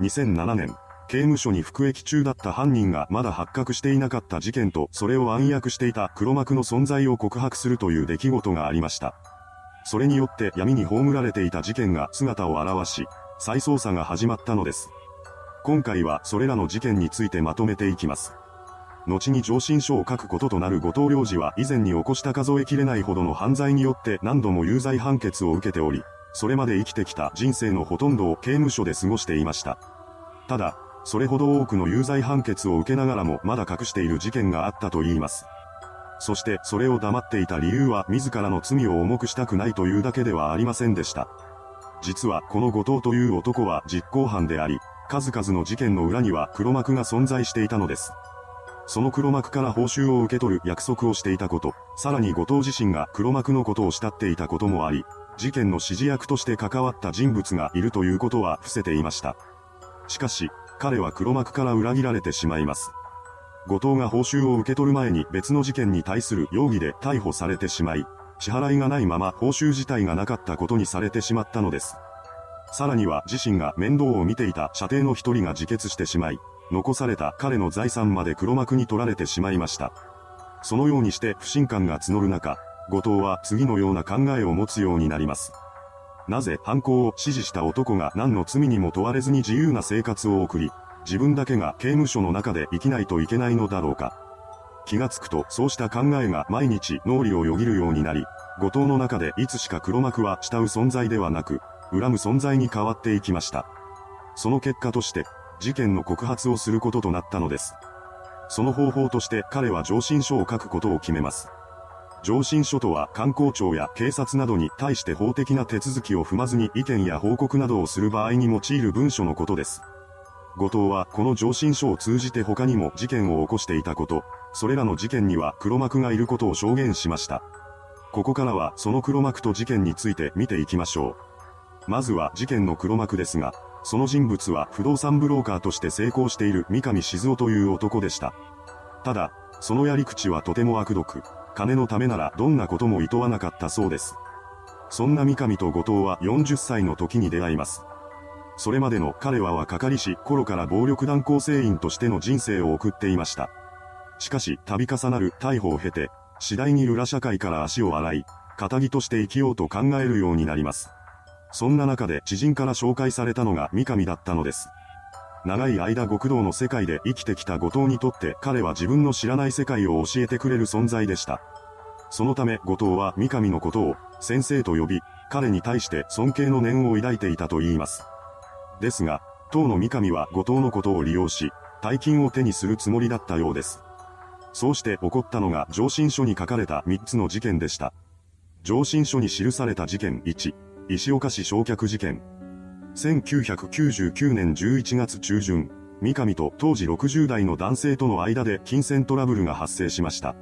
2007年、刑務所に服役中だった犯人がまだ発覚していなかった事件とそれを暗躍していた黒幕の存在を告白するという出来事がありました。それによって闇に葬られていた事件が姿を現し、再捜査が始まったのです。今回はそれらの事件についてまとめていきます。後に上申書を書くこととなる後藤良二は以前に起こした数えきれないほどの犯罪によって何度も有罪判決を受けており、それまで生きてきた人生のほとんどを刑務所で過ごしていました。ただ、それほど多くの有罪判決を受けながらもまだ隠している事件があったと言います。そしてそれを黙っていた理由は自らの罪を重くしたくないというだけではありませんでした。実はこの後藤という男は実行犯であり、数々の事件の裏には黒幕が存在していたのです。その黒幕から報酬を受け取る約束をしていたこと、さらに後藤自身が黒幕のことを慕っていたこともあり、事件の指示役として関わった人物がいるということは伏せていました。しかし、彼は黒幕から裏切られてしまいます。後藤が報酬を受け取る前に別の事件に対する容疑で逮捕されてしまい、支払いがないまま報酬自体がなかったことにされてしまったのです。さらには自身が面倒を見ていた射程の一人が自決してしまい、残された彼の財産まで黒幕に取られてしまいました。そのようにして不信感が募る中、後藤は次のような考えを持つようになります。なぜ犯行を指示した男が何の罪にも問われずに自由な生活を送り、自分だけが刑務所の中で生きないといけないのだろうか。気がつくとそうした考えが毎日脳裏をよぎるようになり、後藤の中でいつしか黒幕は慕う存在ではなく、恨む存在に変わっていきました。その結果として、事件の告発をすることとなったのです。その方法として彼は上申書を書くことを決めます。上申書とは観光庁や警察などに対して法的な手続きを踏まずに意見や報告などをする場合に用いる文書のことです。後藤はこの上申書を通じて他にも事件を起こしていたこと、それらの事件には黒幕がいることを証言しました。ここからはその黒幕と事件について見ていきましょう。まずは事件の黒幕ですが、その人物は不動産ブローカーとして成功している三上静雄という男でした。ただ、そのやり口はとても悪毒。金のためならどんなことも厭わなかったそうです。そんな三上と後藤は40歳の時に出会います。それまでの彼は若かりし頃から暴力団構成員としての人生を送っていました。しかし、度重なる逮捕を経て、次第に裏社会から足を洗い、仇として生きようと考えるようになります。そんな中で知人から紹介されたのが三上だったのです。長い間極道の世界で生きてきた後藤にとって彼は自分の知らない世界を教えてくれる存在でした。そのため後藤は三上のことを先生と呼び、彼に対して尊敬の念を抱いていたと言います。ですが、当の三上は後藤のことを利用し、大金を手にするつもりだったようです。そうして起こったのが上申書に書かれた3つの事件でした。上申書に記された事件1、石岡市焼却事件。1999年11月中旬、三上と当時60代の男性との間で金銭トラブルが発生しました。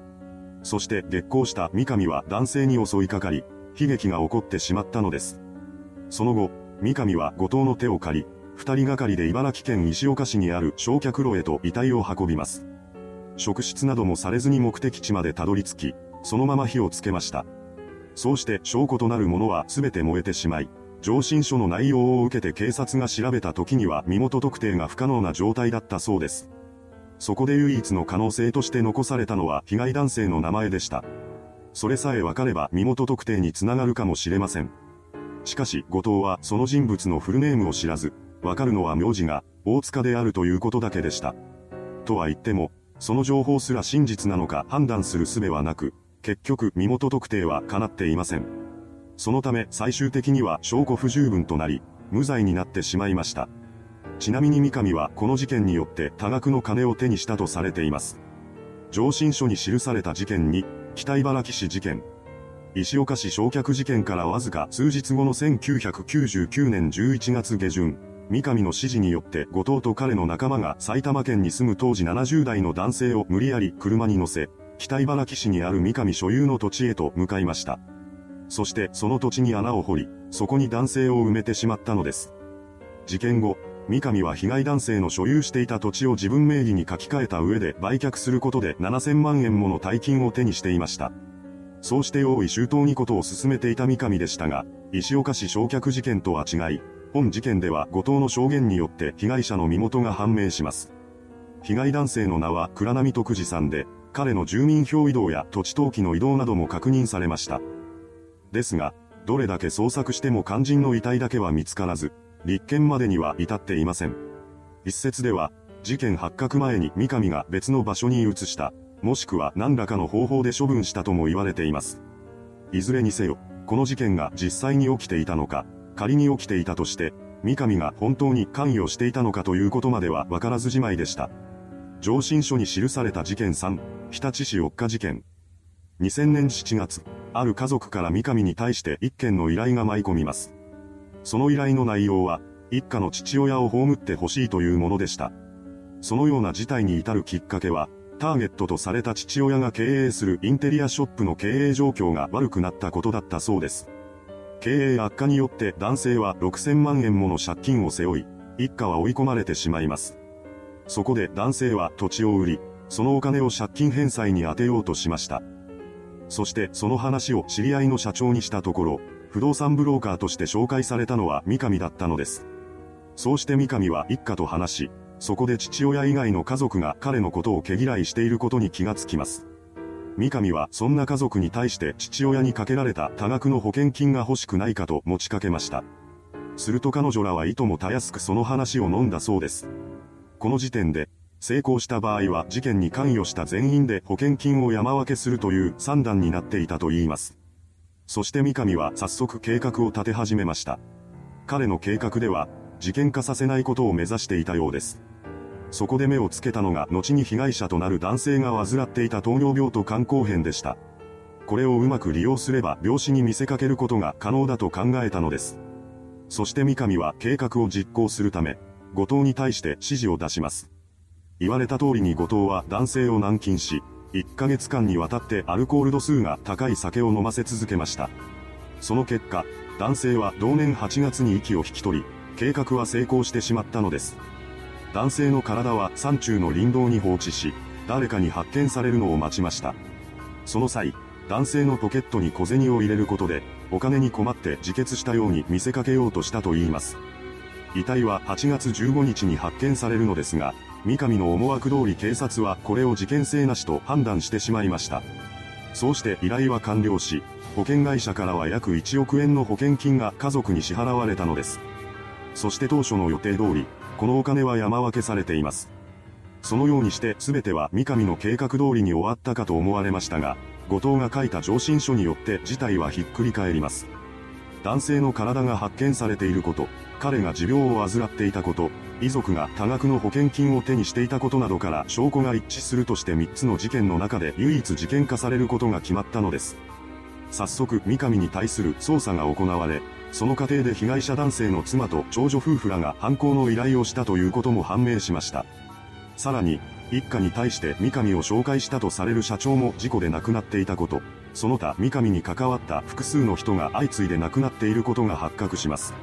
そして激高した三上は男性に襲いかかり、悲劇が起こってしまったのです。その後、三上は後藤の手を借り、二人がかりで茨城県石岡市にある焼却炉へと遺体を運びます。職質などもされずに目的地までたどり着き、そのまま火をつけました。そうして証拠となるものは全て燃えてしまい、上申書の内容を受けて警察が調べた時には身元特定が不可能な状態だったそうです。そこで唯一の可能性として残されたのは被害男性の名前でした。それさえ分かれば身元特定につながるかもしれません。しかし、後藤はその人物のフルネームを知らず、わかるのは名字が大塚であるということだけでした。とは言っても、その情報すら真実なのか判断する術はなく、結局身元特定は叶っていません。そのため最終的には証拠不十分となり、無罪になってしまいました。ちなみに三上はこの事件によって多額の金を手にしたとされています。上申書に記された事件に、北茨城市事件。石岡市焼却事件からわずか数日後の1999年11月下旬、三上の指示によって後藤と彼の仲間が埼玉県に住む当時70代の男性を無理やり車に乗せ、北茨城市にある三上所有の土地へと向かいました。そしてその土地に穴を掘り、そこに男性を埋めてしまったのです。事件後、三上は被害男性の所有していた土地を自分名義に書き換えた上で売却することで7000万円もの大金を手にしていました。そうして用意周到にことを進めていた三上でしたが、石岡市焼却事件とは違い、本事件では後藤の証言によって被害者の身元が判明します。被害男性の名は倉波徳次さんで、彼の住民票移動や土地登記の移動なども確認されました。ですが、どれだけ捜索しても肝心の遺体だけは見つからず、立件までには至っていません。一説では、事件発覚前に三上が別の場所に移した、もしくは何らかの方法で処分したとも言われています。いずれにせよ、この事件が実際に起きていたのか、仮に起きていたとして、三上が本当に関与していたのかということまでは分からずじまいでした。上申書に記された事件3、日立市四日事件。2000年7月、ある家族から三上に対して一件の依頼が舞い込みます。その依頼の内容は、一家の父親を葬ってほしいというものでした。そのような事態に至るきっかけは、ターゲットとされた父親が経営するインテリアショップの経営状況が悪くなったことだったそうです。経営悪化によって男性は6000万円もの借金を背負い、一家は追い込まれてしまいます。そこで男性は土地を売り、そのお金を借金返済に充てようとしました。そしてその話を知り合いの社長にしたところ、不動産ブローカーとして紹介されたのは三上だったのです。そうして三上は一家と話し、そこで父親以外の家族が彼のことを毛嫌いしていることに気がつきます。三上はそんな家族に対して父親にかけられた多額の保険金が欲しくないかと持ちかけました。すると彼女らはいともたやすくその話を飲んだそうです。この時点で、成功した場合は事件に関与した全員で保険金を山分けするという算段になっていたと言います。そして三上は早速計画を立て始めました。彼の計画では、事件化させないことを目指していたようです。そこで目をつけたのが後に被害者となる男性が患っていた糖尿病と肝硬変でした。これをうまく利用すれば病死に見せかけることが可能だと考えたのです。そして三上は計画を実行するため、後藤に対して指示を出します。言われた通りに後藤は男性を軟禁し、1ヶ月間にわたってアルコール度数が高い酒を飲ませ続けました。その結果、男性は同年8月に息を引き取り、計画は成功してしまったのです。男性の体は山中の林道に放置し、誰かに発見されるのを待ちました。その際、男性のポケットに小銭を入れることで、お金に困って自決したように見せかけようとしたと言います。遺体は8月15日に発見されるのですが、三上の思惑通り警察はこれを事件性なしと判断してしまいました。そうして依頼は完了し、保険会社からは約1億円の保険金が家族に支払われたのです。そして当初の予定通り、このお金は山分けされています。そのようにして全ては三上の計画通りに終わったかと思われましたが、後藤が書いた上申書によって事態はひっくり返ります。男性の体が発見されていること、彼が持病を患っていたこと、遺族が多額の保険金を手にしていたことなどから証拠が一致するとして3つの事件の中で唯一事件化されることが決まったのです。早速三上に対する捜査が行われ、その過程で被害者男性の妻と長女夫婦らが犯行の依頼をしたということも判明しました。さらに、一家に対して三上を紹介したとされる社長も事故で亡くなっていたこと、その他三上に関わった複数の人が相次いで亡くなっていることが発覚します。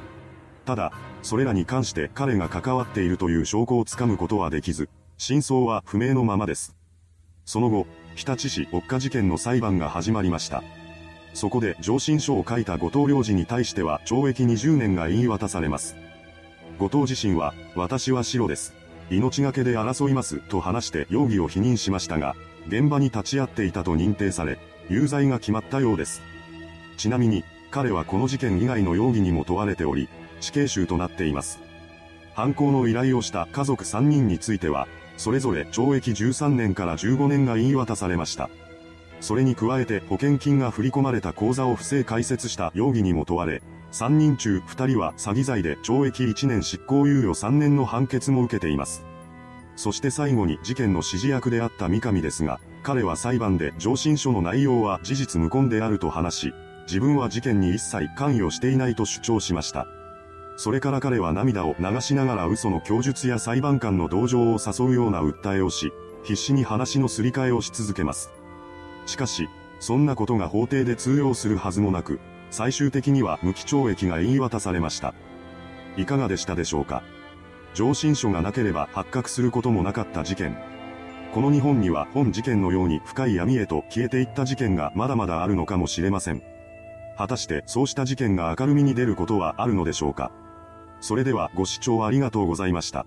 ただ、それらに関して彼が関わっているという証拠をつかむことはできず、真相は不明のままです。その後、日立市国家事件の裁判が始まりました。そこで上申書を書いた後藤良二に対しては懲役20年が言い渡されます。後藤自身は、私は白です。命がけで争いますと話して容疑を否認しましたが、現場に立ち会っていたと認定され、有罪が決まったようです。ちなみに、彼はこの事件以外の容疑にも問われており、死刑囚となっています。犯行の依頼をした家族3人については、それぞれ懲役13年から15年が言い渡されました。それに加えて保険金が振り込まれた口座を不正開設した容疑にも問われ、3人中2人は詐欺罪で懲役1年執行猶予3年の判決も受けています。そして最後に事件の指示役であった三上ですが、彼は裁判で上申書の内容は事実無根であると話し、自分は事件に一切関与していないと主張しました。それから彼は涙を流しながら嘘の供述や裁判官の同情を誘うような訴えをし、必死に話のすり替えをし続けます。しかし、そんなことが法廷で通用するはずもなく、最終的には無期懲役が言い渡されました。いかがでしたでしょうか？上申書がなければ発覚することもなかった事件。この日本には本事件のように深い闇へと消えていった事件がまだまだあるのかもしれません。果たしてそうした事件が明るみに出ることはあるのでしょうかそれではご視聴ありがとうございました。